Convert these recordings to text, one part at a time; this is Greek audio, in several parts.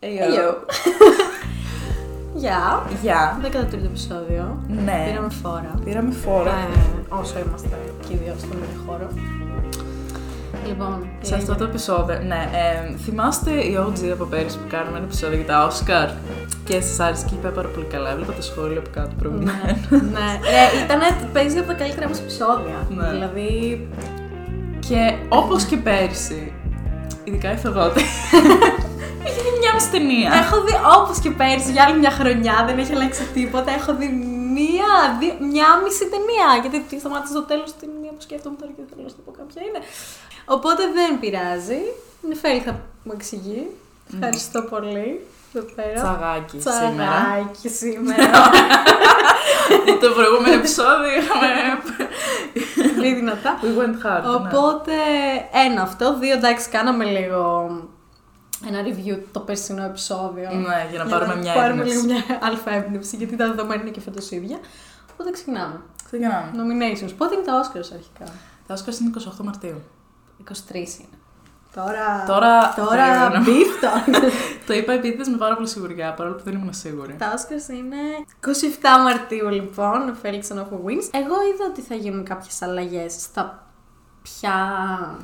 Hey, Γεια. Γεια. 13ο επεισόδιο. Ναι. Πήραμε φόρα. Πήραμε φόρα. Ε, όσο είμαστε και οι δύο στον ίδιο χώρο. Λοιπόν, Σε αυτό το επεισόδιο, ναι, ε, θυμάστε η OG από πέρυσι που κάναμε ένα επεισόδιο για τα Oscar; Και σας άρεσε και είπε πάρα πολύ καλά. Έβλεπα τα σχόλια από κάτω προηγουμένως. ναι, ναι. Ρε, ήταν, παίζει από τα καλύτερα μας επεισόδια. Ναι. Δηλαδή, Και όπως και πέρυσι, ειδικά η Θοδότη, έχει δει μια μισή ταινία. έχω δει όπως και πέρυσι για άλλη μια χρονιά, δεν έχει αλλάξει τίποτα. Έχω δει μία, δι- μια μισή ταινία. Γιατί τι σταμάτησε στο τέλος την μία που σκέφτομαι τώρα και δεν θέλω να σου πω κάποια είναι. Οπότε δεν πειράζει. Η Νεφέλη θα μου εξηγεί. Ευχαριστώ πολύ. Εδώ πέρα. Τσαγάκι σήμερα. Τσαγάκι σήμερα. το προηγούμενο επεισόδιο είχαμε... Πολύ δυνατά. We went hard. ναι. Οπότε, ένα αυτό. Δύο, εντάξει, κάναμε λίγο ένα review το περσινό επεισόδιο. Ναι, για να πάρουμε μια πάρουμε έμπνευση. λίγο μια αλφα έμπνευση, γιατί τα δεδομένα είναι και φέτος ίδια. Οπότε ξεκινάμε. Ξεκινάμε. Nominations. Πότε είναι τα Oscars αρχικά; Τα Oscars είναι 28 Μαρτίου. 23 είναι. Τώρα. Τώρα- Τώρα. περίμενα. Μπίφτο. Το είπα επίτηδες με πάρα πολύ σιγουριά, παρόλο που δεν ήμουν σίγουρη. τα Oscars είναι 27 Μαρτίου λοιπόν. Ο Φέληξ of Wins. Εγώ είδα ότι θα γίνουν κάποιες αλλαγές στα ποια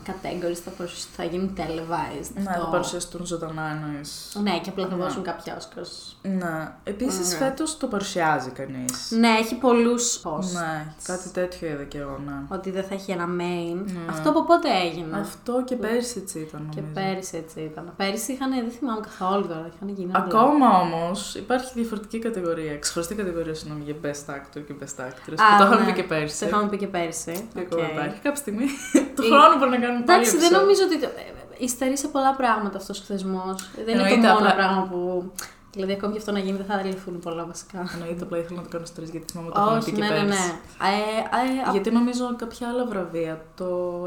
categories θα, προσ- θα γίνουν televised. Ναι, Το- θα παρουσιαστούν ζωντανά εννοείς. Ναι, και απλά θα Ναι. δώσουν κάποια Oscars. Ναι. Επίσης Ωραία. φέτος το παρουσιάζει κανείς. Ναι, έχει πολλούς posts. Ναι, κάτι τέτοιο είδα και εγώ, ναι. Ότι δεν θα έχει ένα main. Ναι. Αυτό από πότε έγινε; Αυτό και πέρσι έτσι ήταν Και νομίζω. πέρυσι έτσι ήταν. Πέρυσι είχαν, δεν θυμάμαι καθόλου τώρα, είχαν γίνει όλα. Ακόμα όμως υπάρχει διαφορετική κατηγορία, ξεχωριστή κατηγορία συγγνώμη για Best Actor και Best Actress. Α, που το είχαμε ναι. πει και πέρσι. Το είχαμε πει και πέρυσι. Και ακόμα Οκ. υπάρχει. Κάποια στιγμή του Ε, χρόνου μπορεί να κάνουμε πάλι Εντάξει, δεν επεισόδιο. νομίζω ότι. το- ε, ε, Υστερεί σε πολλά πράγματα αυτός ο θεσμός. Δεν είναι το Εννοείται, μόνο απλά- πράγμα που. Δηλαδή, ακόμη και αυτό να γίνει δεν θα λυθούν πολλά βασικά. Εννοείται, απλά ήθελα να το κάνω στο γιατί θυμάμαι ότι το είχαμε πει Όχι, και ναι, ναι, πέρσι. ναι. Ε, ε, Γιατί νομίζω κάποια άλλα βραβεία το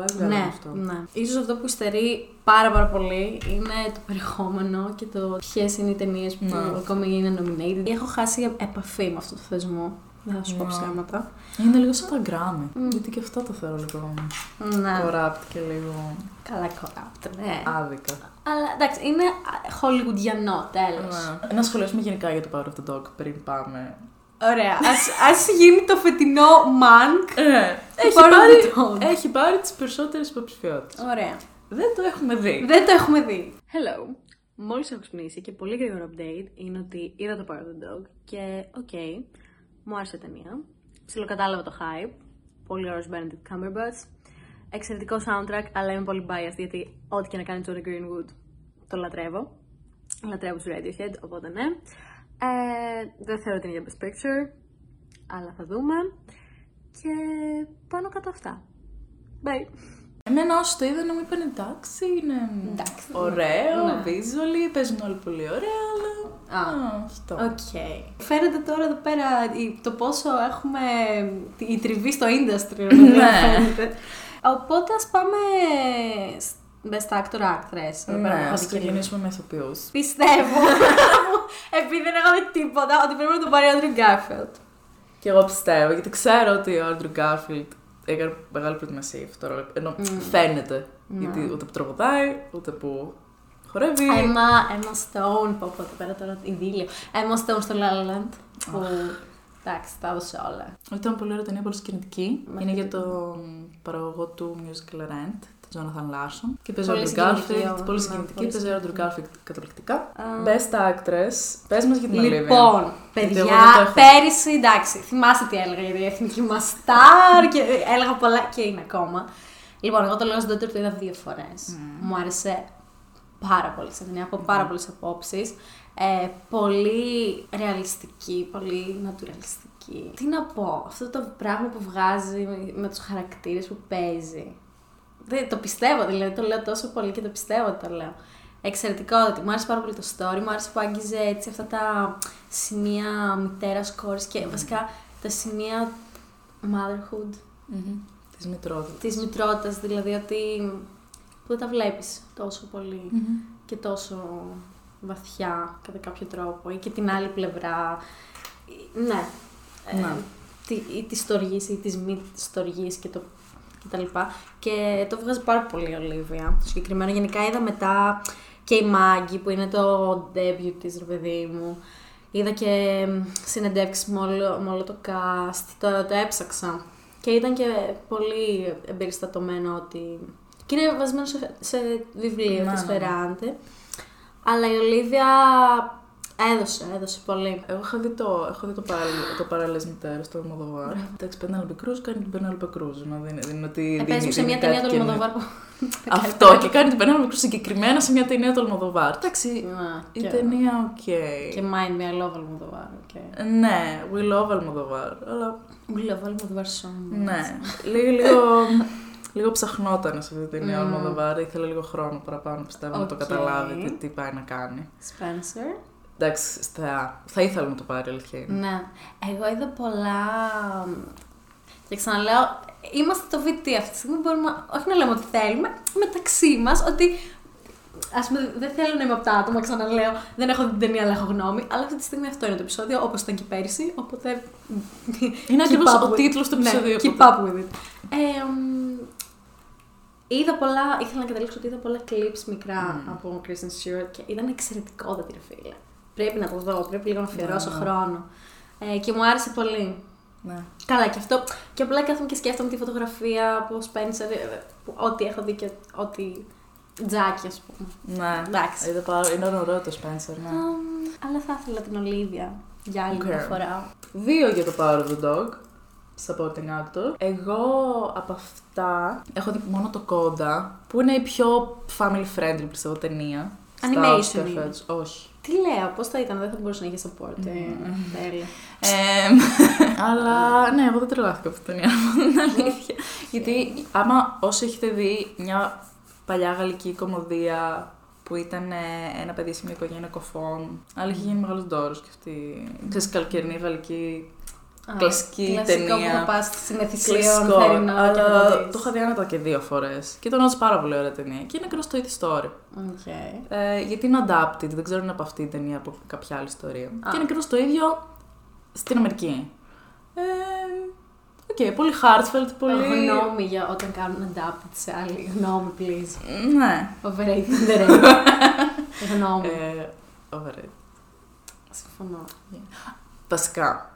έβγαλαν Ναι, αυτό. ναι. Ίσως αυτό που υστερεί πάρα πάρα πολύ είναι το περιεχόμενο και το ποιες είναι οι ταινίες που Ναι. ακόμη είναι nominated. Έχω χάσει επαφή με αυτό το θεσμό. Δεν θα σου πω Ναι. ψέματα. Είναι λίγο σαν τα Grammy. Γιατί και αυτά το θεωρώ λίγο Ναι. corrupt και λίγο Καλά corrupt, ναι. άδικα. Αλλά εντάξει, είναι χολιγουντιανό τέλος. Ναι. Να σχολιάσουμε γενικά για το Power of the Dog πριν πάμε. Ωραία. Ας, ας γίνει το φετινό Mank. Ε, έχει, Power of πάρει, the Dog. έχει πάρει τις περισσότερες υποψηφιότητες. Ωραία. Δεν το έχουμε δει. Δεν το έχουμε δει. Hello. Μόλις έχω ξυπνήσει και πολύ γρήγορο update είναι ότι είδα το Power of the Dog και οκ, μου άρεσε η ταινία. Ψιλοκατάλαβα το hype. Πολύ ωραίος Benedict Cumberbatch. Εξαιρετικό soundtrack, αλλά είμαι πολύ biased γιατί ό,τι και να κάνει Johnny Greenwood το λατρεύω. Λατρεύω τους Radiohead, οπότε ναι. Ε, δεν θεωρώ ότι είναι για Best Picture, αλλά θα δούμε. Και πάνω κάτω αυτά. Bye. Εμένα όσο το είδα να μου είπαν εντάξει, είναι Εντάξει. ωραίο, Ναι. visually, παίζουν όλοι πολύ ωραία, αλλά... Α. αυτό. Οκ. Φαίνεται τώρα εδώ πέρα η- το πόσο έχουμε τη- η τριβή στο industry. ρε παιδί μου, Ναι. φαίνεται. Οπότε ας πάμε σ- Best Actor Actress. εδώ πέρα που Ναι, έχω ας δει και λίγο. ξεκινήσουμε με ηθοποιούς. Πιστεύω, επειδή δεν έχω δει τίποτα, ότι πρέπει να τον πάρει ο Andrew Garfield. Και εγώ πιστεύω, γιατί ξέρω ότι ο Άντρου Γκάρφιλντ έκανε μεγάλη προετοιμασία για αυτό το ρόλο. Ενώ φαίνεται. Γιατί ούτε που τραγουδάει, ούτε που χορεύει. Emma, Emma Stone, πω πω εδώ πέρα τώρα idήλιο. Emma Stone στο La La Land, που εντάξει, τα έδωσε όλα. Ήταν πολύ ωραία ταινία, πολύ συγκινητική. Είναι για τον παραγωγό του musical Rent, τον Jonathan Larson. Και παίζει ο Πολύ Andrew συγκινητική Garfield. όμως, Πολύ ναι, συγκινητική. πολύ Παίζει ο Andrew Garfield καταπληκτικά. Α. Best Actress. Πες μας για την Olivia. Λοιπόν, Γιατί παιδιά, εγώ δεν το έχω. πέρυσι εντάξει, θυμάστε τι έλεγα για την εθνική μας στάρ και έλεγα πολλά και είναι ακόμα. Λοιπόν, εγώ το λέω στον Daughter το είδα δύο φορές. Μου άρεσε πάρα πολύ σαν ταινία, από πάρα πολλές απόψεις. Ε, πολύ ρεαλιστική, πολύ νατουραλιστική. Τι να πω, αυτό το πράγμα που βγάζει με, με τους χαρακτήρες που παίζει. Δεν, το πιστεύω, δηλαδή το λέω τόσο πολύ και το πιστεύω ότι το λέω. Εξαιρετικό, ότι μου άρεσε πάρα πολύ το story, μου άρεσε που άγγιζε έτσι αυτά τα σημεία μητέρας κόρης και βασικά τα σημεία motherhood Μμμ. Της μητρότητας. της μητρότητας, δηλαδή ότι που δεν τα βλέπεις τόσο πολύ και τόσο βαθιά κατά κάποιο τρόπο ή και την άλλη πλευρά. Ναι. Ναι. Ε, τη, ή της στοργής ή της μη στοργής και το και τα λοιπά. Και το βγάζει πάρα πολύ η Ολίβια. Το συγκεκριμένο γενικά είδα μετά Και η Μάγκη που είναι το debut της, ρε παιδί μου. Είδα και συνεντεύξεις με όλο, με όλο το cast, το, το έψαξα. Και ήταν και πολύ εμπεριστατωμένο ότι... Και είναι βασισμένο σε, σε βιβλίο Ναι, της ναι, ναι. Φεράντε. Αλλά η Ολίβια έδωσε, έδωσε πολύ. Εγώ είχα δει το, έχω δει το, παραλ, το παράλληλες μητέρες στο Αλμοδοβάρ. Ναι. Εντάξει, Πενέλοπε Κρουζ κάνει την Πενέλοπε Κρουζ. Να δεν δεν είναι ότι. Επέζησε δίνει- σε μια δίνει ταινία κάτι του καινούριο. Αλμοδοβάρ που... Αυτό και κάνει την Πενέλοπε Κρουζ συγκεκριμένα σε μια ταινία του Αλμοδοβάρ. Εντάξει, Να, η και- ταινία οκ. Και Mind Me, I love Almodovar. Okay. Ναι, we love Αλμοδοβάρ. Αλλά We love Almodovar so much. ναι, λίγο, λίγο, λίγο ψαχνόταν σε αυτή την ταινία ο Μμμ. Αλμοδοβάρ. Ήθελε λίγο χρόνο παραπάνω πιστεύω να το Οκ. καταλάβει τι, τι πάει να κάνει. Spencer. Εντάξει, στα, θα ήθελα να το πάρει αλήθεια. είναι. Ναι. Εγώ είδα πολλά. Και ξαναλέω, είμαστε το VT αυτή τη στιγμή. Μπορούμε, όχι να λέμε ότι θέλουμε, μεταξύ μας, ότι. Α πούμε, δεν θέλω να είμαι από τα άτομα, ξαναλέω. Δεν έχω δει την ταινία, αλλά έχω γνώμη. Αλλά αυτή τη στιγμή αυτό είναι το επεισόδιο, όπως ήταν και πέρυσι. Οπότε. Είναι keep ακριβώς up ο with- τίτλος του Ναι, επεισοδίου, Keep οπότε. up with it. Ε, μ, είδα πολλά, ήθελα να καταλήξω ότι είδα πολλά clips μικρά Mm. από Kristen Stewart και ήταν εξαιρετικό ρε φίλε. Πρέπει να το δω, πρέπει λίγο να αφιερώσω Ναι. χρόνο. Ε, και μου άρεσε πολύ. Ναι. Καλά, και αυτό. Και απλά κάθομαι και σκέφτομαι τη φωτογραφία από Spencer, ε, που- ό,τι έχω δει και ό,τι τζάκι, ας πούμε. Ναι, Εντάξει. Είδα πάρα... είναι ωραίο το Spencer, ναι. Αμ, αλλά θα ήθελα την Ολίβια για άλλη Οκ. μια φορά. Δύο για το Power of the Dog. Supporting actor. Εγώ από αυτά έχω δει μόνο το Coda, που είναι η πιο family friendly πιστεύω ταινία. στα Animation Oscar είναι. φέτος. Όχι. Τι λέω, πώς θα ήταν, δεν θα μπορούσε να έχει support. Ε, τέλεια. Ε, αλλά ναι, εγώ δεν τρελάθηκα από την ταινία, να πω την αλήθεια. Γιατί άμα όσοι έχετε δει μια παλιά γαλλική κωμωδία που ήταν ε, ένα παιδί σε μια οικογένεια κωφών, αλλά είχε γίνει μεγάλος δώρο και αυτή. Ξέρεις, καλοκαιρινή γαλλική Α, κλασική κλασικό ταινία. που θα πας σινέ Θησείον, Κλασικό, θερινό και αλλά να το δεις. το είχα δει άνετα και δύο φορές. Και ήταν όντως πάρα πολύ ωραία ταινία. Και είναι ακριβώς το ίδιο story. Ok. Ε, γιατί είναι adapted, δεν ξέρω αν είναι από αυτή η ταινία από κάποια άλλη ιστορία. Και είναι ακριβώς το ίδιο στην Αμερική. Ε, Οκ, πολύ heartfelt, πολύ. Γνώμη για όταν κάνουν adapted σε άλλη. Γνώμη, please. Ναι. Overrated, underrated. Γνώμη. Ε, overrated. Συμφωνώ. Βασικά.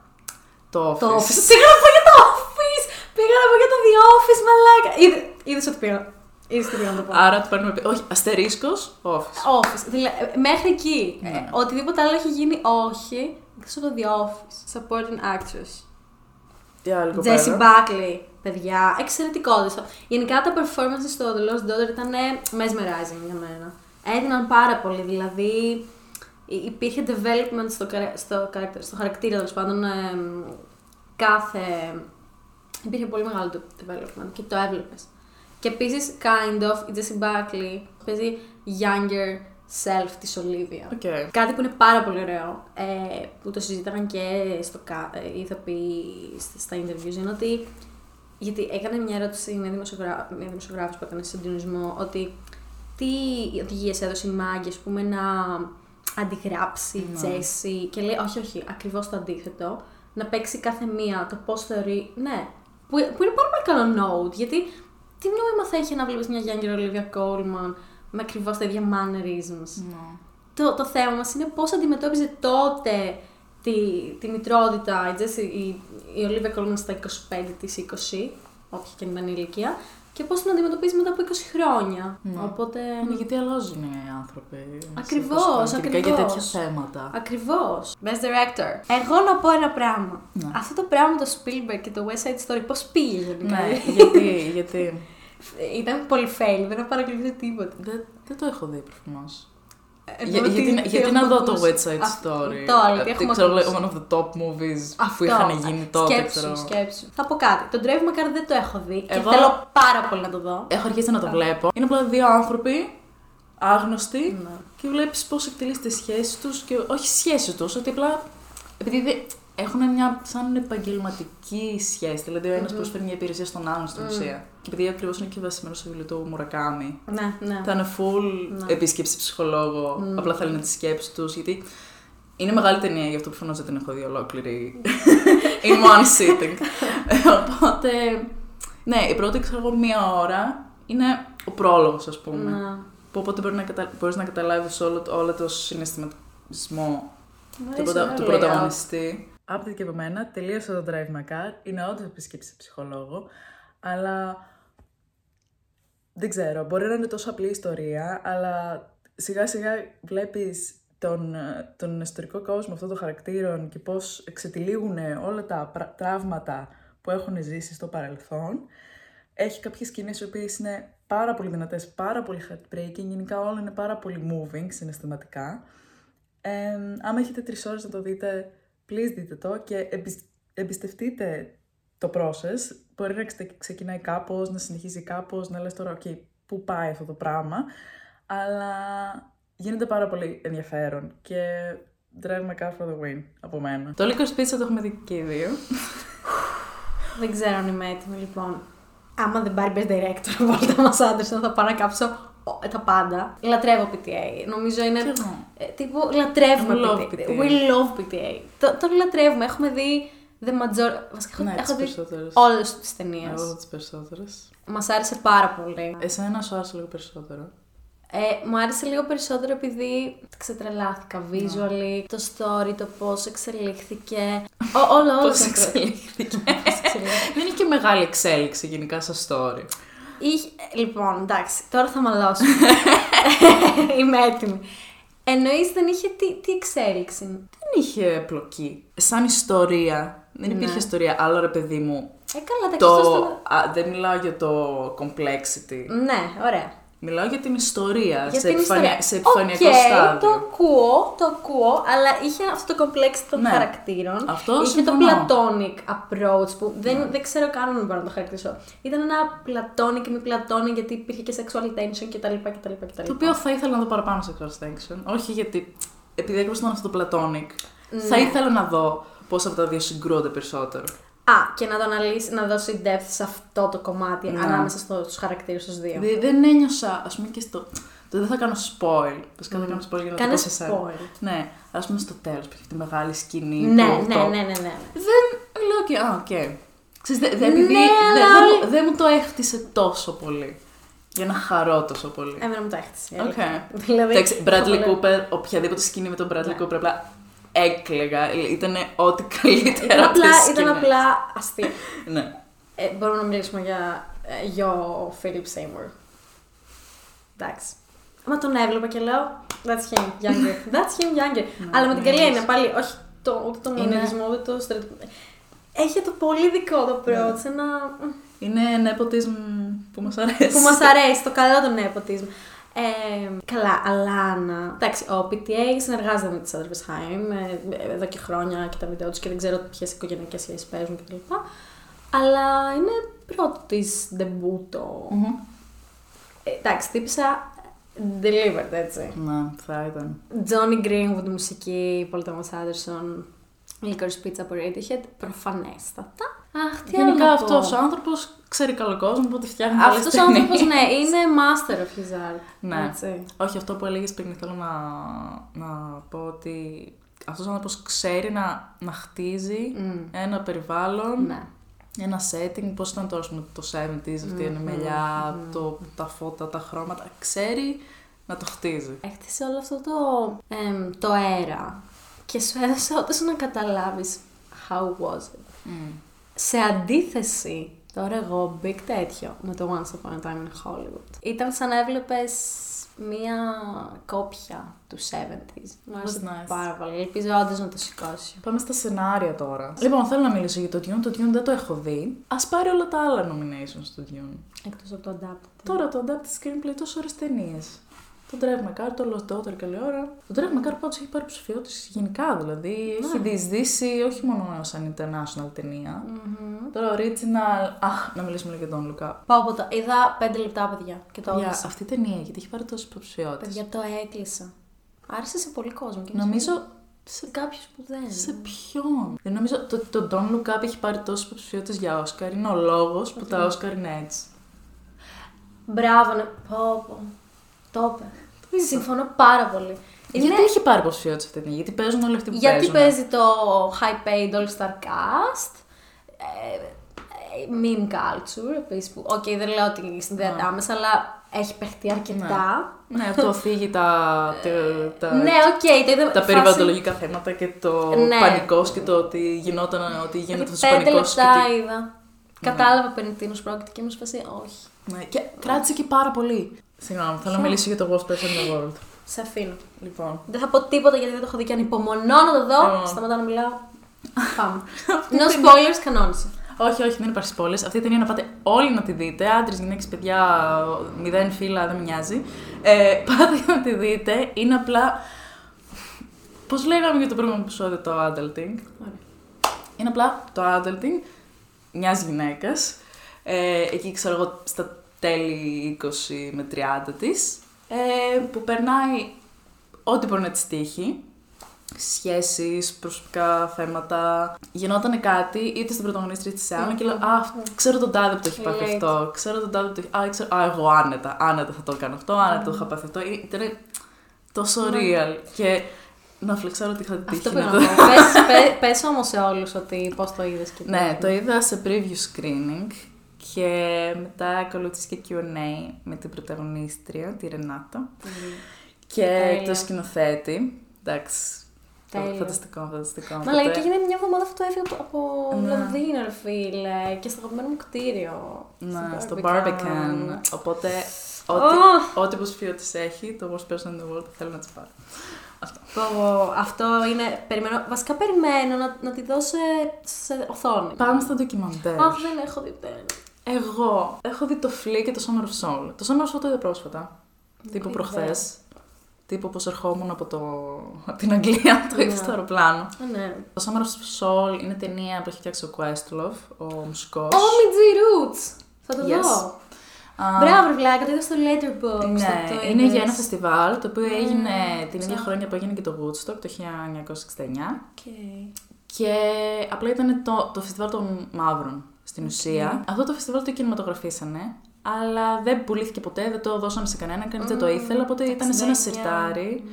Το Office. Το Office. Πήγα να πω για το Office! Πήγα να πω για το The Office, μαλάκα. Είδε- Είδες ότι πήγα. Είδες τι πήγα να το πω. Άρα το παίρνουμε. πι- Όχι, αστερίσκος, Office. Office. Δηλαδή, ε, μέχρι εκεί. Ναι. Ε, οτιδήποτε άλλο έχει γίνει, όχι. Εκτός από το The Office. Supporting actress. Τι άλλη Τζέσι κοπέλα. Buckley, παιδιά, εξαιρετικότητα. Γενικά τα performances στο The Lost Daughter ήταν ε, mesmerizing για μένα. Έδιναν πάρα πολύ, δηλαδή υ- υπήρχε development στο, καρα- στο, character- στο χαρακτήρα τέλος πάντων εμ, κάθε... Υπήρχε πολύ μεγάλο το development και το έβλεπες. Και επίσης, kind of, η Jessie Buckley παίζει younger self της Olivia. Ok. Κάτι που είναι πάρα πολύ ωραίο, ε, που το συζήταγαν και στο, κα- ε, οι ηθοποιοί σ- στα interviews, είναι ότι. Γιατί έκανε μια ερώτηση μια, δημοσιογρά, μια δημοσιογράφος που έκανε συντονισμό, ότι τι οδηγίες έδωσε η Μάγκι, ας πούμε, να αντιγράψει η Ναι. Τζέσι. Και λέει, όχι, όχι, ακριβώς το αντίθετο. Να παίξει κάθε μία το πώς θεωρεί. Ναι, που, που είναι πάρα πολύ καλό note, γιατί τι νόημα θα έχει να βλέπεις μια Younger Olivia Colman με ακριβώς τα ίδια mannerisms; Ναι. το, το θέμα μας είναι πώς αντιμετώπιζε τότε τη, τη μητρότητα η, Jessie, η, η Olivia Colman στα 25 της 20, όποια και αν ήταν η ηλικία, και πώς την αντιμετωπίζεις μετά από 20 χρόνια. Ναι. Οπότε... Ναι, γιατί αλλάζουν οι άνθρωποι. Ακριβώς, σε 20 χρόνια, ειδικά Για ακριβώς. τέτοια θέματα. Ακριβώς. Best Director. Εγώ να πω ένα πράγμα. Ναι. Αυτό το πράγμα το Spielberg και το West Side Story πώς πήγε γενικά; Ναι, γιατί, γιατί; Ήταν πολύ fail, δεν έχω παρακολουθήσει τίποτα. Δεν, δεν το έχω δει προφανώς. Ε, Για, τι- γιατί, τι γιατί να έχουμε δω το ακούσει. West Side Αυτό, Story. αλλά τι Ε, έχουμε ξέρω, ακούσει. one of the top movies Αυτό. που είχαν γίνει τότε. Σκέψου, ξέρω. σκέψου. Θα πω κάτι. Το Drive My Car δεν το έχω δει Εγώ- και θέλω πάρα πολύ να το δω. Έχω αρχίσει να το βλέπω. Είναι απλά δύο άνθρωποι άγνωστοι Ναι. και βλέπεις πώς εκτελείς τις σχέσεις τους και όχι σχέσεις τους, ότι απλά. Επειδή δεν- έχουν μια σαν επαγγελματική σχέση. Δηλαδή, ο ενα προσφέρει μια υπηρεσία στον άλλον στην ουσία. Και επειδή ακριβώς είναι και βασισμένος στο βιβλίο του Μουρακάμι, Ναι, ναι. θα είναι full Ναι. επίσκεψη ψυχολόγο. Απλά θέλει να τη σκέψεις τους. Γιατί είναι μεγάλη ταινία, γι' αυτό προφανώς δεν την έχω δει ολόκληρη. in one sitting. Οπότε, ναι, η πρώτη, ξέρω εγώ, μία ώρα είναι ο πρόλογος, ας πούμε. Ναι. που οπότε μπορεί να κατα... μπορείς να καταλάβεις όλο, το- όλο το συναισθηματισμό Μου του, αρέσει πρωτα... να του λέω. πρωταγωνιστή. Update και από μένα, τελείωσα το Drive My Car. Είναι όντως επισκέψη σε ψυχολόγο, αλλά δεν ξέρω, μπορεί να είναι τόσο απλή ιστορία, αλλά σιγά σιγά βλέπεις τον, ε, τον ιστορικό κόσμο αυτών των χαρακτήρων και πώς εξετυλίγουν όλα τα πρα- τραύματα που έχουν ζήσει στο παρελθόν. Έχει κάποιες σκηνές οι οποίες είναι πάρα πολύ δυνατές, πάρα πολύ heartbreaking, γενικά όλα είναι πάρα πολύ moving συναισθηματικά. Ε, άμα έχετε τρεις ώρες να το δείτε, please δείτε το και εμπισ- εμπιστευτείτε το process. Μπορεί να ξε- ξεκινάει κάπως, να συνεχίζει κάπως, να λες τώρα, ok, πού πάει αυτό το πράγμα. Αλλά γίνεται πάρα πολύ ενδιαφέρον και drive my car for the win από μένα. Το Liquor Pizza το έχουμε δει και οι δύο. Δεν ξέρω αν είμαι έτοιμη, λοιπόν. Άμα δεν πάρει best director από όλα τα μας Άντερσον, θα πάω να κάψω ο- τα πάντα. Λατρεύω PTA. Νομίζω είναι. Κι εγώ. Ε, τύπου λατρεύουμε We love PTA. PTA. We love PTA. Το, το λατρεύουμε. Έχουμε δει The Major. Βασικά έχω, Ναι, τις έχω δει περισσότερες. όλες τις ταινίες. Εγώ τις περισσότερες. Μας άρεσε πάρα πολύ. Εσένα σου άρεσε λίγο περισσότερο; Ε, μου άρεσε λίγο περισσότερο επειδή ξετρελάθηκα Ναι. visually, το story, το πώς εξελίχθηκε. Ό, όλο, όλο. Πώς το- εξελίχθηκε. Πώς εξελίχθηκε. Δεν είχε και μεγάλη εξέλιξη γενικά στο story. Είχε- Λοιπόν, εντάξει, τώρα θα μαλώσουμε. Είμαι έτοιμη. Εννοείς δεν είχε τι, τι εξέλιξη; Δεν είχε πλοκή. Σαν ιστορία. Δεν υπήρχε Ναι. ιστορία. Άλλο ρε παιδί μου. Ε, καλά, εντάξει, Το... αυτό ήταν- Α, δεν μιλάω για το complexity. Ναι, ωραία. Μιλάω για την ιστορία. Για σε, την επιφανεια... ιστορία. σε επιφανειακό Οκ, στάδιο. το ακούω, το ακούω, αλλά είχε αυτό το complex των Ναι. χαρακτήρων. Αυτό είχε συμφωνώ. το platonic approach που δεν, δεν ξέρω καν αν μπορώ να το χαρακτηρίσω. Ήταν ένα platonic και μη platonic γιατί υπήρχε και sexual tension κτλ. κτλ, κτλ. Το οποίο θα ήθελα να δω παραπάνω σε cross section. Όχι γιατί. Επειδή έκρουσα ήταν αυτό το platonic. Ναι. Θα ήθελα να δω πώς αυτά τα δύο συγκρούονται περισσότερο. Α, και να το αναλύσει, να δώσει depth σε αυτό το κομμάτι Ναι. ανάμεσα στο, στους χαρακτήρες τους δύο. Δε- δεν ένιωσα, ας πούμε και στο. Το δεν θα κάνω spoil. Βασικά δεν θα κάνω spoil για να το Κάνε πω σε εσένα. spoil. Ναι, ας πούμε στο τέλος που έχει τη μεγάλη σκηνή. Ναι, που ναι, το- ναι, ναι, ναι. Δεν λέω και. Α, οκ. Ξέρεις, δε- δε- επειδή Ναι, δε- αλλά δεν όλοι- μου- δεν μου το έχτισε τόσο πολύ. Για να χαρώ τόσο πολύ. Εμένα μου το έχτισε. η Οκ. αλήθεια. Δηλαδή, Εντάξει, Bradley πολύ- Cooper, οποιαδήποτε σκηνή με τον Bradley Ναι. Cooper, απλά έκλαιγα. Ήταν ό,τι καλύτερα Ήταν από τις απλά, ήταν σκηνές. απλά αστείο. Ναι. Ε, μπορούμε να μιλήσουμε για ε, γιο Philip Seymour. Εντάξει. Άμα τον έβλεπα και λέω That's him, younger. That's him, younger. Αλλά με την καλή έννοια πάλι, όχι το, ούτε το Ναι, Είναι- μοναδισμό, ούτε το στερεοτυπικό. Έχει το πολύ δικό το approach, ένα. Είναι nepotism που μας αρέσει. που μας αρέσει, το καλό των nepotism. Ε, καλά, Αλάνα. Εντάξει, ο PTA συνεργάζεται με τις άντρε Χάιμ ε, εδώ και χρόνια και τα βίντεο τους και δεν ξέρω ποιες οικογενειακές σχέσεις παίζουν κτλ. Αλλά είναι πρώτο τη ντεμπούτο. Μμμ. Ε, εντάξει, τύπησα delivered έτσι. Ναι, θα ήταν. Johnny Greenwood μουσική, Paul Thomas Anderson, Licorice Pizza από Radiohead, προφανέστατα. Αχ, τι άλλο Γενικά να αυτός πω. ο άνθρωπος ξέρει καλό κόσμο, οπότε φτιάχνει καλές Αυτός ο ταινίες. άνθρωπος, ναι, είναι master of his art. Ναι. Έτσι. Όχι, αυτό που έλεγες πριν, θέλω να, να πω ότι αυτός ο άνθρωπος ξέρει να, να χτίζει Μμ. ένα περιβάλλον, Ναι. ένα setting, πώς ήταν τώρα με το 70s, αυτή η ανεμελιά, το, τα φώτα, τα χρώματα. Ξέρει να το χτίζει. Έχτισε όλο αυτό το, εμ, το αέρα και σου έδωσε όντως να καταλάβεις how was it. Σε αντίθεση, τώρα εγώ big τέτοιο με το Once Upon a Time in Hollywood. Ήταν σαν να έβλεπες μία κόπια του 70s. Μου άρεσε nice. πάρα πολύ. Ελπίζω όντως να το σηκώσει. Πάμε στα σενάρια τώρα. Λοιπόν, θέλω να μιλήσω για το Dune. Το Dune δεν το έχω δει. Α πάρει όλα τα άλλα nominations στο Dune. Εκτός από το adapted. Τώρα το adapted screenplay τόσο ώρε ταινίες. Το Drive My Car, το Lost Daughter, καλή ώρα. Το Drive My Car πάντως έχει πάρει ψηφιότητε γενικά, δηλαδή έχει διεισδύσει όχι μόνο σαν international ταινία. Μμμ. Τώρα original. Αχ, να μιλήσουμε λίγο για τον Λουκά. Πάω από το. Είδα 5 λεπτά, παιδιά. Και το Για έκλεισα. αυτή η ταινία, γιατί έχει πάρει τόσες υποψηφιότητες. Παιδιά, το έκλεισα. Άρεσε σε πολύ κόσμο. Και Νομίζω σε κάποιους που δεν. σε ποιον; Δεν νομίζω το, το Don Look Up έχει πάρει τόσες υποψηφιότητες για Όσκαρ. Είναι ο λόγος που τα Όσκαρ είναι έτσι. Μπράβο, ναι. Πω, πω. Το είπε. Συμφωνώ πάρα πολύ. Είναι... Γιατί έχει πάρει υποψηφιότητες αυτή η ταινία, γιατί παίζουν όλοι αυτοί που Γιατί παίζουν. παίζει το high paid all star cast. Ε, ε, meme culture επίσης. Που, οκ, δεν λέω ότι συνδέεται άμεσα, αλλά έχει παιχτεί αρκετά. Ναι, αυτό φύγει τα, τα, τα, Ναι, οκ, το είδα. τα φάση- περιβαλλοντολογικά θέματα και το Ναι. πανικός και το ότι γινόταν, ότι γίνεται αυτός ο Πέντε πανικός. και λεπτά τι- είδα. Κατάλαβα περί τίνος πρόκειται και ήμουν σπασί. Όχι. Ναι, και κράτησε και πάρα πολύ. Συγγνώμη, θέλω να Ποιο; μιλήσω για το worst person in the world. Σε αφήνω. Λοιπόν. Δεν θα πω τίποτα γιατί δεν το έχω δει και ανυπομονώ να το δω. Ω. Σταματάω να μιλάω. Πάμε. No spoilers, κανόνισε. Όχι, όχι, δεν υπάρχει spoilers. Αυτή η ταινία να πάτε όλοι να τη δείτε. Άντρες, γυναίκες, παιδιά, μηδέν φύλλα, δεν με νοιάζει. Ε, πάτε να τη δείτε. Είναι απλά. Πώς λέγαμε για το προηγούμενο επεισόδιο το adulting; Είναι απλά το adulting μια γυναίκα. Ε, εκεί ξέρω εγώ στα τέλη 20 με 30 της. Ε, που περνάει ό,τι μπορεί να της τύχει. Σχέσεις, προσωπικά θέματα. Γινόταν κάτι είτε στην πρωταγωνίστρια τη Σεάνα και λέω Α, ξέρω τον τάδε που το έχει πάθει Relate. αυτό. Ξέρω τον τάδε που το έχει. Α, ξέρω, α εγώ άνετα. Άνετα θα το έκανα αυτό. Άνετα το είχα πάθει αυτό. Ήταν τόσο real. Και να φλεξάρω ότι είχα την Αυτό τύχη πρέπει να να το πω. Πες, πες, πες όμως σε όλους ότι πώς το είδες και Ναι, το είδα σε preview screening και μετά ακολούθησε και Q&A με την πρωταγωνίστρια, τη Ρενάτα και Τέλεια. το σκηνοθέτη. Εντάξει, Τέλειο. φανταστικό, φανταστικό. Μα λέει και έγινε μια εβδομάδα αυτό έφυγε από, από Ναι. Λονδίνο, ρε φίλε, και στο αγαπημένο μου κτίριο. Ναι, στο Barbican. Barbican. Οπότε, Ω! ό,τι, ό,τι προσφύγω της έχει, το worst person in the world θέλω να της πάρω. Αυτό. Πω, αυτό είναι. Περιμένω, βασικά περιμένω να, να τη δω σε, σε οθόνη. Πάμε στο ντοκιμαντέρ. Αχ, δεν έχω δει τέλος. Εγώ έχω δει το Flea και το Summer of Soul. Το Summer of Soul το είδα πρόσφατα. Τύπου Είδα. προχθές. Τύπου πως ερχόμουν από, το... από την Αγγλία, το είδα Ναι. στο αεροπλάνο. Α, ναι. Το Summer of Soul είναι ταινία που έχει φτιάξει ο Questlove, ο μουσικός. Oh, Midge Roots! Θα το Yes. δω. Α, Μπράβο, ρε βλάκα, το είδα στο Letterboxd. Ναι, το είναι είδες. για ένα φεστιβάλ το οποίο έγινε την ίδια ψάχνω. χρονιά που έγινε και το Woodstock το 1969. Οκ. Και απλά ήταν το, το φεστιβάλ των μαύρων στην ουσία. Αυτό το φεστιβάλ το κινηματογραφήσανε, αλλά δεν πουλήθηκε ποτέ, δεν το δώσανε σε κανέναν, κανείς δεν το ήθελε, οπότε ήταν σε ένα 69. σιρτάρι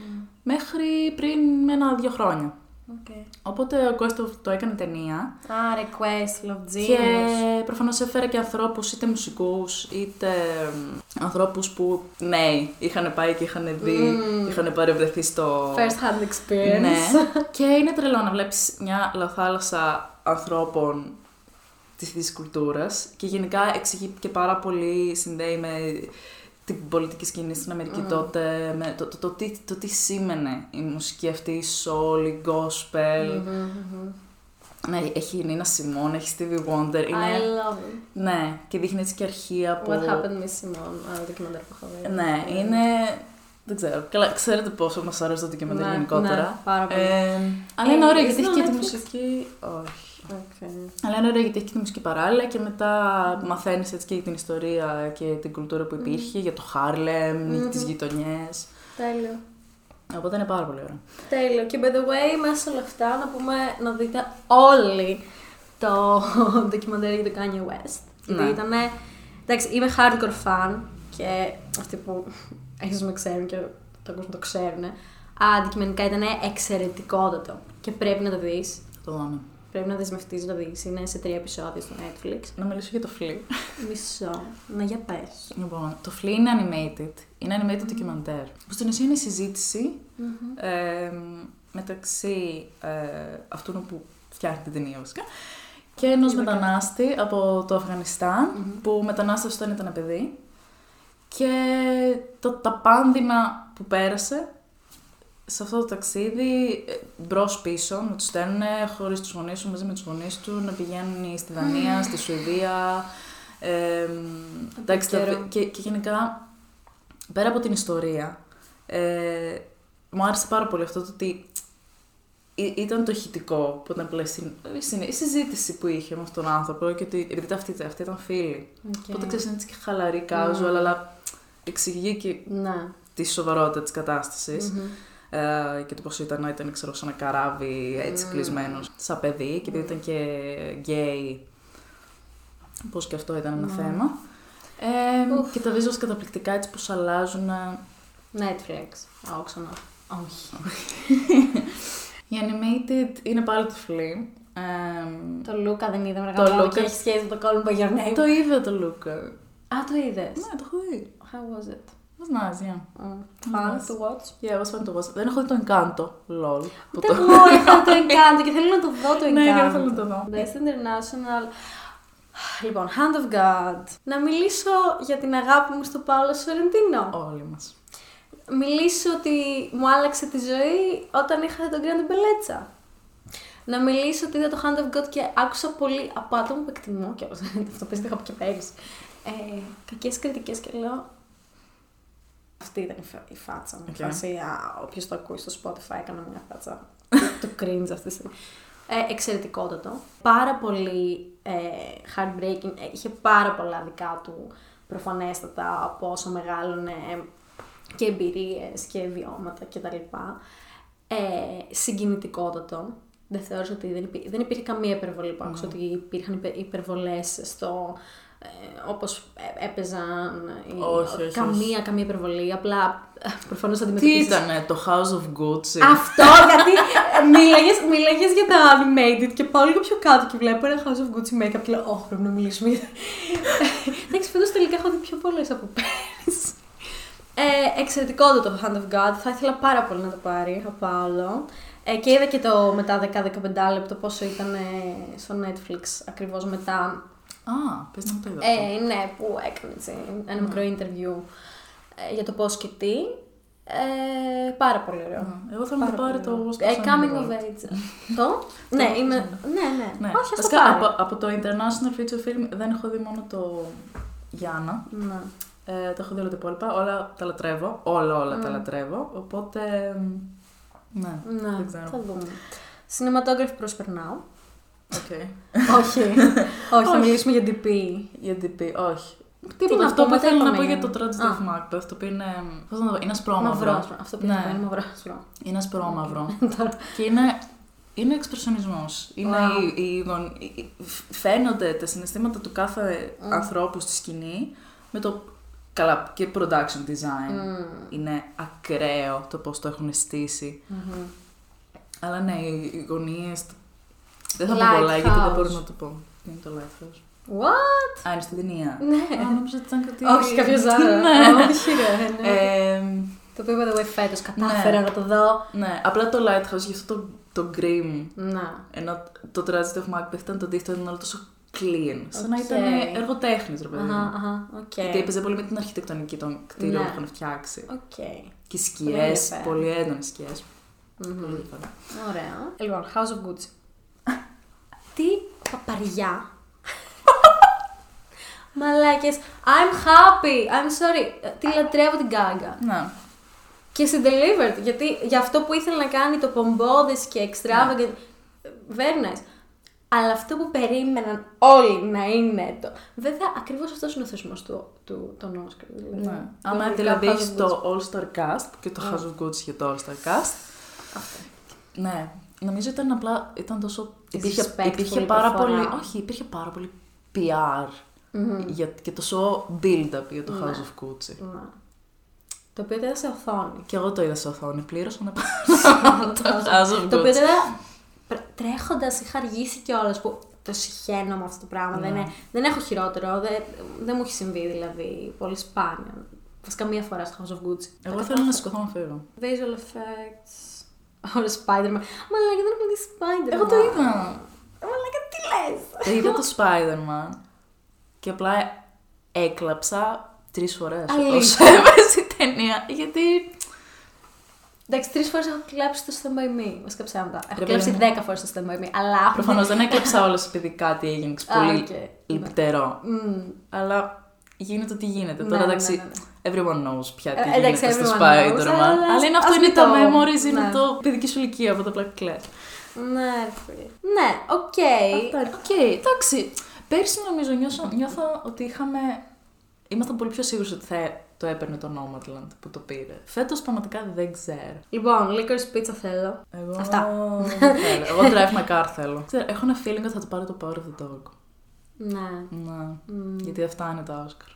μέχρι πριν με ένα-δύο χρόνια. Οκ. Οπότε ο Κώστο το έκανε ταινία Α, request, love και genius. προφανώς έφερε και ανθρώπους είτε μουσικούς είτε ανθρώπους που νέοι είχαν πάει και είχαν δει, είχαν παρευρεθεί στο. First hand experience. Ναι. και είναι τρελό να βλέπεις μια λαθάλασσα ανθρώπων της της κουλτούρας και γενικά εξηγεί και πάρα πολύ, συνδέει με την πολιτική σκηνή στην Αμερική τότε, με το, το, το, τι, το τι σήμαινε η μουσική αυτή, η soul, η gospel. Ναι, έχει η Νίνα Σιμών, έχει Stevie Wonder. Είναι... I love it. Ναι, και δείχνει έτσι και αρχεία από... What happened with Simone, άλλο ντοκιμαντέρ που έχω δει. Ναι, είναι... Δεν ξέρω. Καλά, ξέρετε πόσο μας αρέσει το ντοκιμαντέρ Ναι, γενικότερα. ναι, πάρα πολύ. Ε, αλλά Ε, είναι ωραίο είδες γιατί έχει το και τη Netflix? μουσική. Όχι. Okay. Αλλά είναι ωραίο γιατί έχει και τη μουσική παράλληλα και μετά μαθαίνεις έτσι και την ιστορία και την κουλτούρα που υπήρχε για το Χάρλεμ, mm τις γειτονιές. Τέλειο. Οπότε είναι πάρα πολύ ωραίο. Τέλειο. Και by the way, μέσα σε όλα αυτά να πούμε να δείτε όλοι το ντοκιμαντέρ για το Kanye West. Γιατί Ναι. ήταν. Εντάξει, είμαι hardcore fan και αυτοί που ίσω με ξέρουν και το κόσμο το ξέρουν. Αντικειμενικά ήταν εξαιρετικότατο και πρέπει να το δεις. Το δω. Πρέπει να δεσμευτείς να το δεις. Είναι σε τρία επεισόδια στο Netflix. Να μιλήσω για το Flea. Μισό. Να για πες. Λοιπόν, το Flea είναι animated. Είναι animated ντοκιμαντέρ. Που στην ουσία είναι η συζήτηση ε, μεταξύ ε, αυτού που φτιάχνει την ταινία βασικά και ενός μετανάστη από το αφγανισταν που μετανάστευσε όταν ήταν παιδί και το, τα πάνδυνα που πέρασε σε αυτό το ταξίδι μπρος πίσω να τους στέλνουν χωρίς τους γονείς του, μαζί με τους γονείς του, να πηγαίνουν στη Δανία, στη Σουηδία. Ε, εντάξει, τα- καιρό. και, και γενικά πέρα από την ιστορία, ε, μου άρεσε πάρα πολύ αυτό το ότι ή- ήταν το ηχητικό που ήταν πλέον στην- η συν- η συζήτηση που είχε με αυτόν τον άνθρωπο και ότι επειδή αυτοί, αυτοί ήταν φίλοι. Okay. Οπότε ξέρεις, είναι έτσι και χαλαρή, casual, αλλά εξηγεί και Να. τη σοβαρότητα της κατασταση Ε, και το πώ ήταν να ήταν ξέρω, σε ένα καράβι έτσι κλεισμένος σαν παιδί και επειδή ήταν και γκέι. Πώς και αυτό ήταν ένα θέμα. Ε, και τα visuals καταπληκτικά έτσι πως αλλάζουν. ε, Netflix. Α, ξανά. Όχι. Η animated είναι πάλι το Flea. Ε, Το Λούκα δεν είδαμε Το να κάνω Luca. και έχει σχέση με το Colin by Your Name. το είδα το Luca. Α, το είδες. Ναι, το έχω δει. How was it? Was nice, yeah. Fun Nice. to watch. Yeah, it was fun to watch. Δεν έχω δει το Encanto, lol. που Ούτε το- εγώ είχα το Encanto και θέλω να το δω το Ναι, και Encanto. θέλω να το δω. Best International. Λοιπόν, Hand of God. Να μιλήσω για την αγάπη μου στο Πάολο Σορεντίνο. Όλοι μας. Μιλήσω ότι μου άλλαξε τη ζωή όταν είχα τον Grande Bellezza. Να μιλήσω ότι είδα το Hand of God και άκουσα πολύ από άτομο που εκτιμώ και αυτό πες το είχα πει και πέρυσι. Ε, κακές κριτικές και λέω αυτή ήταν η, φα- η φάτσα μου. Οκ. Okay. Φάση, όποιος το ακούει στο Spotify έκανα μια φάτσα του cringe αυτή τη στιγμή. Ε, εξαιρετικότατο. Πάρα πολύ ε, heartbreaking. Ε, είχε πάρα πολλά δικά του προφανέστατα από όσο μεγάλωνε και εμπειρίες και βιώματα κτλ. Ε, συγκινητικότατο. Δεν θεώρησα ότι δεν, υπή- δεν υπήρχε καμία υπερβολή που άκουσα ότι υπήρχαν υπε- υπερβολές στο ε, όπως ε, έπαιζαν ή Όχι, όχι, καμία, καμία υπερβολή. Απλά ε, προφανώς Τι αντιμετωπίζεις ήτανε το House of Gucci; αυτό, γιατί ε, μίλαγες, μίλαγες για τα animated και πάω λίγο πιο κάτω και βλέπω ένα House of Gucci makeup και λέω, όχι, πρέπει να μιλήσουμε για... Εντάξει, φέτος τελικά έχω δει πιο πολλές από πέρυσι. Ε, εξαιρετικό το Hand of God, θα ήθελα πάρα πολύ να το πάρει ο Πάολο. Ε, και είδα και το μετά 10-15 λεπτό πόσο ήταν ε, στο Netflix ακριβώς μετά. Α, πες να μου το είδα. αυτό. Ε, ναι, που έκανε έτσι, ένα μικρό interview ε, για το πώς και τι. Ε, πάρα πολύ ωραίο. Α, Εγώ θέλω να το Πάρα πάρει πολύ το ωραίο. Oscar Ε, Sunny coming of World. age. το; ναι, είμαι. Ναι, ναι. Ναι. Όχι, αυτό Βασικά, πάρε. από, από το International Feature Film δεν έχω δει μόνο το Γιάννα. Ναι. Ε, το έχω δει όλα τα υπόλοιπα. Όλα τα λατρεύω. Όλα, όλα τα Mm. λατρεύω. Οπότε. μ, Ναι, Ναι, δεν ξέρω. θα δούμε. Cinematography προσπερνάω. Οκ. όχι, όχι, θα μιλήσουμε για DP. Για DP, όχι. Τι Το- να αυτό πούμε, που θέλω δεν να πω είπαμε. για το Tragedy Α. of Macbeth, το οποίο είναι. Πώς να το πω, είναι ασπρόμαυρο. Μαυρό. Αυτό που Ναι. είπα είναι μαυρό. Είναι ασπρόμαυρο. και είναι. Είναι εξπρεσιονισμός. Είναι Wow. η, η, γον- η- η- φαίνονται τα συναισθήματα του κάθε ανθρώπου στη σκηνή με το καλά και production design. Mm. Είναι ακραίο το πώς το έχουν στήσει. Μμμ. Αλλά ναι, οι, οι γωνίες... Δεν θα πω Lighthouse. πολλά γιατί δεν μπορώ να το πω. Τι είναι το Lighthouse. What? Α, είναι στην ταινία. Ναι. Α, νόμιζα ότι ήταν κάτι... Όχι, κάποιο άλλο. ναι. Όχι, ρε. ναι. Ε, Το οποίο by the way φέτος κατάφερα να το δω. ναι, απλά το Lighthouse, γι' αυτό το, το Grim. Να. Ενώ το Tragedy of Macbeth ήταν το αντίθετο, ήταν όλο τόσο clean. Σαν να Οκ. ήταν έργο τέχνης, ρε παιδί Αχα, μου. αχα, οκ. Γιατί έπαιζε πολύ με την αρχιτεκτονική των κτίριων Ναι. που είχαν φτιάξει. Οκ. Και Πολύ σκιές, ενδιαφέρον. πολύ έντονες σκιές. Μμμ. Πολύ ενδιαφέρον. Ωραία. Λοιπόν, House of Gucci. Τι παπαριά. Μαλάκες. I'm happy. I'm sorry. Τη λατρεύω την Gaga. Ναι. Και στην Delivered. Γιατί για αυτό που ήθελε να κάνει το πομπόδες και extravagant. Very nice. Αλλά αυτό που περίμεναν όλοι να είναι το. Βέβαια, ακριβώς αυτός είναι ο θεσμός του, του, των Όσκαρ. Δηλαδή. Ναι. Άμα Κανονικά δηλαδή House έχει of το All Star Cast και το Mm. House of Gucci για το All Star Cast. Αυτό. Ναι. Νομίζω ήταν απλά. Ήταν τόσο. Υπήρχε, Disrespectful υπήρχε η πάρα προφορά. πολύ. Όχι, υπήρχε πάρα πολύ PR. Μμμ. Για, και τόσο build-up για το Ναι. House of Gucci. Ναι. Το οποίο ήταν σε οθόνη. Και εγώ το είδα σε οθόνη. Πλήρωσα να πάω. το House of Το οποίο Gucci. ήταν. Τρέχοντας είχα αργήσει κιόλας που το συχαίνω με αυτό το πράγμα. Δεν, Ναι. είναι- δεν έχω χειρότερο. Δεν, δεν μου έχει συμβεί δηλαδή πολύ σπάνια. Βασικά μία φορά στο House of Gucci. Εγώ θέλω να σηκωθώ να φύγω. Visual effects. Όλα Spider-Man. Μαλάκα δεν έχω δει Spider-Man. Εγώ το είδα. Μαλάκα τι λες; Είδα το Spider-Man και απλά έκλαψα τρεις φορές. Αλήθεια. Όσο έβαζε η ταινία. Γιατί. Εντάξει, τρεις φορές έχω κλάψει το Stand By Me. Βασικά ψέματα. Έχω Ρε κλάψει παιδί μου. δέκα φορές το Stand By Me. Αλλά. Προφανώς δεν έκλαψα όλες επειδή κάτι έγινε Α, πολύ οκ. λυπτερό. Μμμ. Αλλά γίνεται ό,τι γίνεται. Ναι, Τώρα ναι, εντάξει, ναι, ναι. Everyone knows πια τι Ε, εντάξει, γίνεται στο everyone knows, Spider-Man. αλλά Αλλά είναι αυτό, ας είναι μην τα το- memories, είναι ναι. το παιδική σου ηλικία από το απλά κλαις. Ναι, ρε φίλε. Ναι, οκ. Αυτά είναι. Οκ, εντάξει. Πέρσι νομίζω νιώσω, νιώθω ότι είχαμε. Ήμασταν πολύ πιο σίγουροι ότι θα το έπαιρνε το Nomadland που το πήρε. Φέτος πραγματικά δεν ξέρω. Λοιπόν, Licorice Pizza θέλω. Εγώ. Αυτά. δεν θέλω. Εγώ Drive My Car θέλω. Ξέρω, έχω ένα feeling ότι θα το πάρει το Power of the Dog. Ναι. Ναι. Μμ. Γιατί αυτά είναι τα Oscar.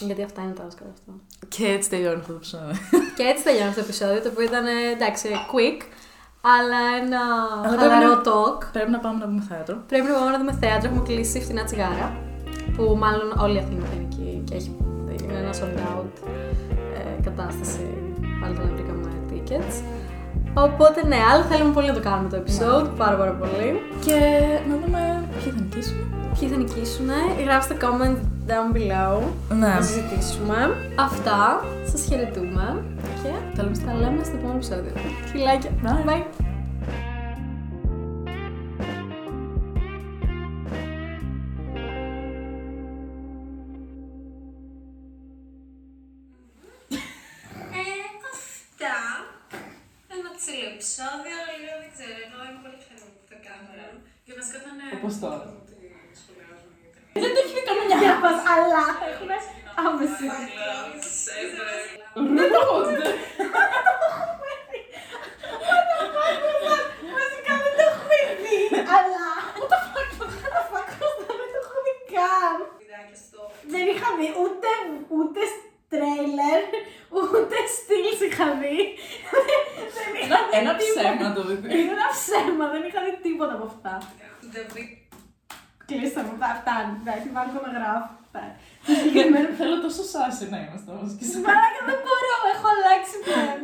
Γιατί αυτά είναι τα Oscar αυτό. Και έτσι τελειώνει αυτό το επεισόδιο. και έτσι τελειώνει αυτό το επεισόδιο, το οποίο ήταν ε, εντάξει, quick, αλλά ένα Αλλά χαλαρό πρέπει talk. Πρέπει να πάμε να δούμε θέατρο. Πρέπει να πάμε να δούμε θέατρο. Έχουμε κλείσει φθηνά τσιγάρα. Που μάλλον όλη η Αθήνα θα είναι εκεί και έχει, είναι ένα sold out. Ε, κατάσταση πάλι τα νευρικά μου tickets. Οπότε ναι, άλλο θέλουμε πολύ να το κάνουμε το episode, πάρα πάρα πολύ. Και να δούμε ποιοι θα νικήσουν. Ποιοι θα νικήσουν, γράψτε comment down below. Ναι. Να συζητήσουμε. Αυτά, σας χαιρετούμε και Τα λέμε τα λέμε στο επόμενο επεισόδιο. Φιλάκια. Bye. Bye. Αυτά. Ένα τσιλ επεισόδιο, λίγο δεν ξέρω, εγώ είμαι πολύ πιθανό που θα κάνω. Και βασικά θα είναι. Ε, Όπως τώρα. Κανένα διάβας, αλλά έχουν άμεση. Βασικά δεν το έχουμε δει, αλλά... What the fuck, what the fuck, Κώστα, δεν το έχω δει καν. Δεν είχα δει ούτε, ούτε τρέιλερ, ούτε στυλς είχα δει. Δεν είχα δει Ένα τίποτα. ψέμα το δείτε. Είναι ένα ψέμα, δεν είχα δει τίποτα από αυτά. Κλείσαμε, αυτά, φτάνει, εντάξει, βάλω να γράφω. φτάνει. Θέλω τόσο σάσι να είμαστε όμως και σε Μαλάκα δεν μπορώ, έχω αλλάξει πλέον.